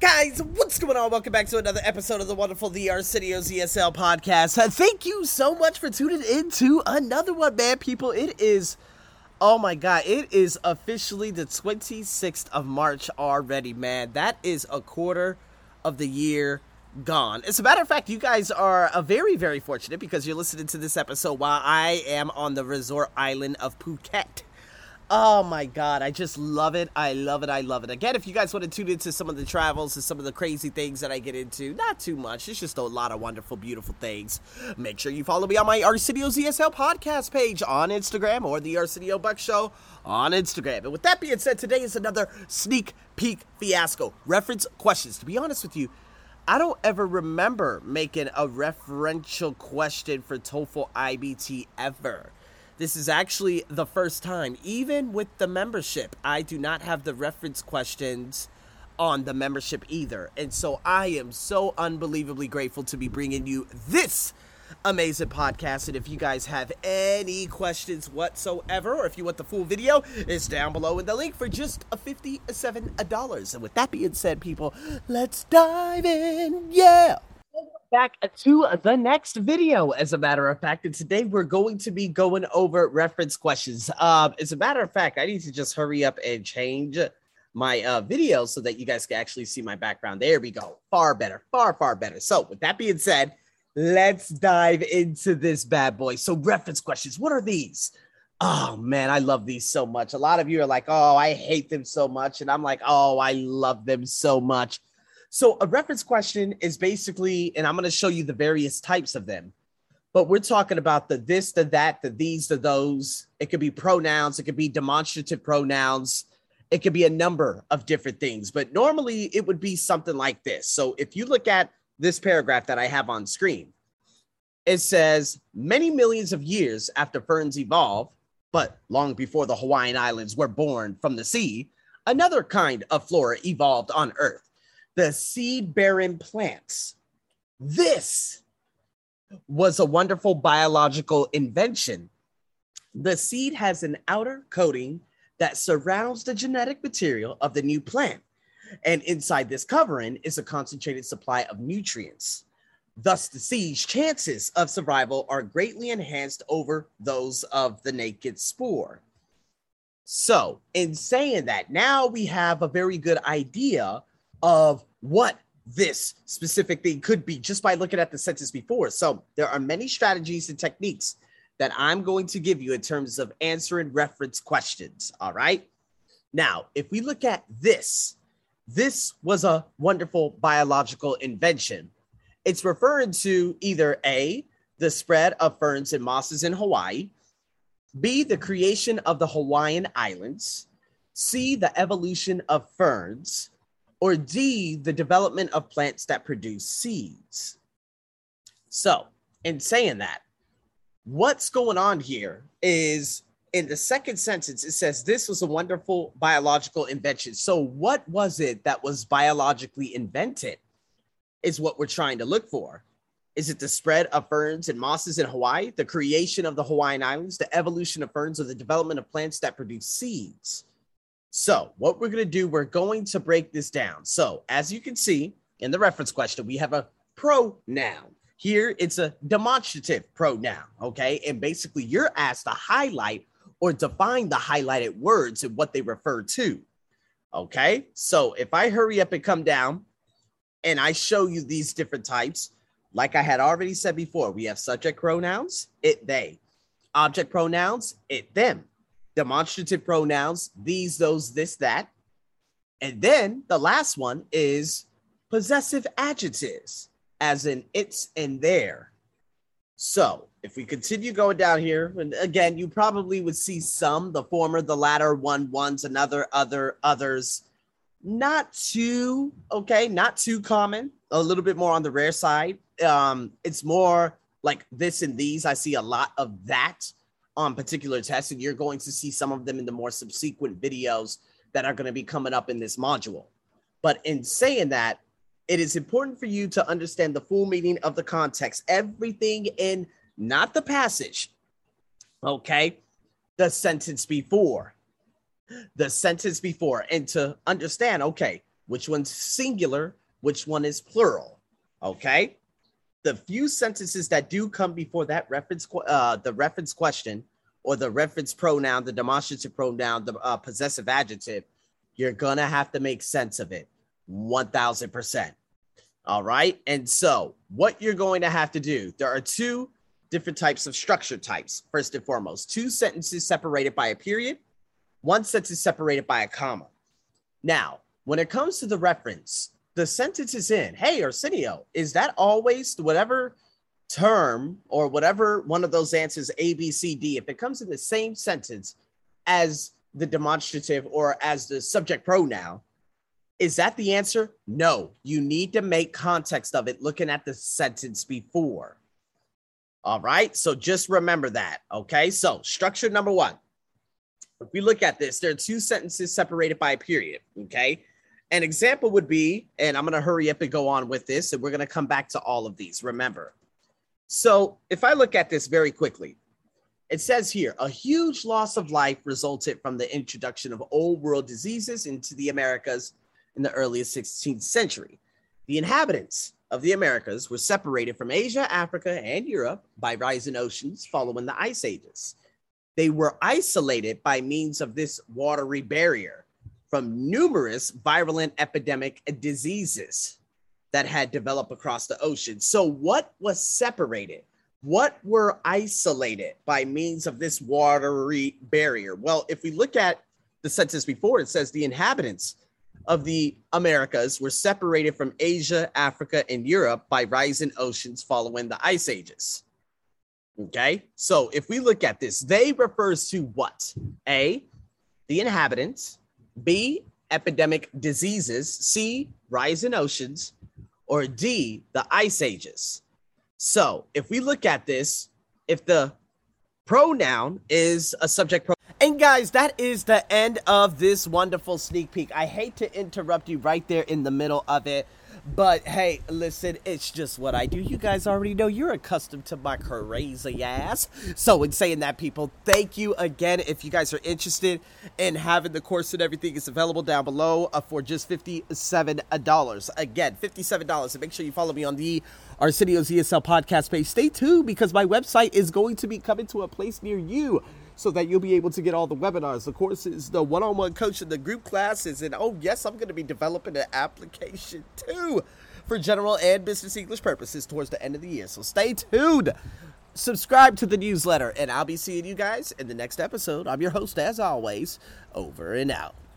Guys, what's going on? Welcome back to another episode of the wonderful The Arsenio's ESL podcast. Uh, thank you so much for tuning in to another one, man. People, it is, oh my god, it is officially the 26th of March already, man. That is a quarter of the year gone. As a matter of fact, you guys are uh, very, very fortunate because you're listening to this episode while I am on the resort island of Phuket. Oh my god, I just love it. I love it. I love it. Again, if you guys want to tune into some of the travels and some of the crazy things that I get into, not too much. It's just a lot of wonderful, beautiful things. Make sure you follow me on my Arsenio's ESL podcast page on Instagram or the Arsenio Buck Show on Instagram. And with that being said, today is another sneak peek fiasco. Reference questions. To be honest with you, I don't ever remember making a referential question for TOEFL IBT ever. This is actually the first time, even with the membership, I do not have the reference questions on the membership either. And so I am so unbelievably grateful to be bringing you this amazing podcast. And if you guys have any questions whatsoever, or if you want the full video, it's down below in the link for just a $57. And with that being said, people, let's dive in. Yeah back to the next video, as a matter of fact. And today we're going to be going over reference questions. Um, as a matter of fact, I need to just hurry up and change my uh, video so that you guys can actually see my background. There we go. Far better, far, far better. So, with that being said, let's dive into this bad boy. So, reference questions. What are these? Oh man, I love these so much. A lot of you are like, oh, I hate them so much. And I'm like, oh, I love them so much. So a reference question is basically, and I'm going to show you the various types of them, but we're talking about the this, the that, the these, the those. It could be pronouns, it could be demonstrative pronouns, it could be a number of different things, but normally it would be something like this. So if you look at this paragraph that I have on screen, it says many millions of years after ferns evolved, but long before the Hawaiian Islands were born from the sea, another kind of flora evolved on Earth the seed bearing plants. This was a wonderful biological invention. The seed has an outer coating that surrounds the genetic material of the new plant. And inside this covering is a concentrated supply of nutrients. Thus, the seed's chances of survival are greatly enhanced over those of the naked spore. So, in saying that, now we have a very good idea of what this specific thing could be just by looking at the sentence before. So there are many strategies and techniques that I'm going to give you in terms of answering reference questions. All right. Now, if we look at this, this was a wonderful biological invention. It's referring to either A, the spread of ferns and mosses in Hawaii, B, the creation of the Hawaiian Islands, C, the evolution of ferns, or D, the development of plants that produce seeds. So, in saying that, what's going on here is in the second sentence, it says this was a wonderful biological invention. So, what was it that was biologically invented? Is what we're trying to look for. Is it the spread of ferns and mosses in Hawaii, the creation of the Hawaiian Islands, the evolution of ferns, or the development of plants that produce seeds? So, what we're going to do, we're going to break this down. So, as you can see in the reference question, we have a pronoun. Here, it's a demonstrative pronoun. Okay. And basically, you're asked to highlight or define the highlighted words and what they refer to. Okay. So, if I hurry up and come down and I show you these different types, like I had already said before, we have subject pronouns, it, they, object pronouns, it, them demonstrative pronouns, these, those, this, that. And then the last one is possessive adjectives, as in its and their. So if we continue going down here, and again, you probably would see some, the former, the latter, one, ones, another, other, others. Not too, okay, not too common, a little bit more on the rare side. Um, it's more like this and these. I see a lot of that on particular tests, and you're going to see some of them in the more subsequent videos that are going to be coming up in this module. But in saying that, it is important for you to understand the full meaning of the context, everything in not the passage, okay, the sentence before, the sentence before, and to understand, okay, which one's singular, which one is plural. Okay. The few sentences that do come before that reference, uh, the reference question or the reference pronoun, the demonstrative pronoun, the uh, possessive adjective, you're gonna have to make sense of it 1000%. All right. And so, what you're going to have to do, there are two different types of structure types. First and foremost, two sentences separated by a period, one sentence separated by a comma. Now, when it comes to the reference, the sentence is in, hey, Arsenio, is that always whatever term or whatever one of those answers, A, B, C, D, if it comes in the same sentence as the demonstrative or as the subject pronoun, is that the answer? No, you need to make context of it looking at the sentence before. All right, so just remember that. Okay, so structure number one. If we look at this, there are two sentences separated by a period. Okay, an example would be, and I'm going to hurry up and go on with this, and we're going to come back to all of these. Remember, so if I look at this very quickly, it says here a huge loss of life resulted from the introduction of old world diseases into the Americas in the early 16th century. The inhabitants of the Americas were separated from Asia, Africa, and Europe by rising oceans following the ice ages. They were isolated by means of this watery barrier from numerous virulent epidemic diseases that had developed across the ocean. So, what was separated? What were isolated by means of this watery barrier? Well, if we look at the sentence before, it says the inhabitants of the Americas were separated from Asia, Africa, and Europe by rising oceans following the ice ages. Okay, so if we look at this, they refers to what? A, the inhabitants, B, epidemic diseases, C, rising oceans, or D, the ice ages. So if we look at this, if the pronoun is a subject pronoun, and guys, that is the end of this wonderful sneak peek. I hate to interrupt you right there in the middle of it. But hey, listen, it's just what I do. You guys already know you're accustomed to my crazy ass. So, in saying that, people, thank you again. If you guys are interested in having the course and everything, it's available down below uh, for just $57. Again, $57. And make sure you follow me on the Arsenio's ESL podcast page. Stay tuned because my website is going to be coming to a place near you so that you'll be able to get all the webinars, the courses, the one on one coaching, the group classes. And oh, yes, I'm going to be developing an application too for general and business English purposes towards the end of the year. So stay tuned. Subscribe to the newsletter, and I'll be seeing you guys in the next episode. I'm your host, as always, over and out.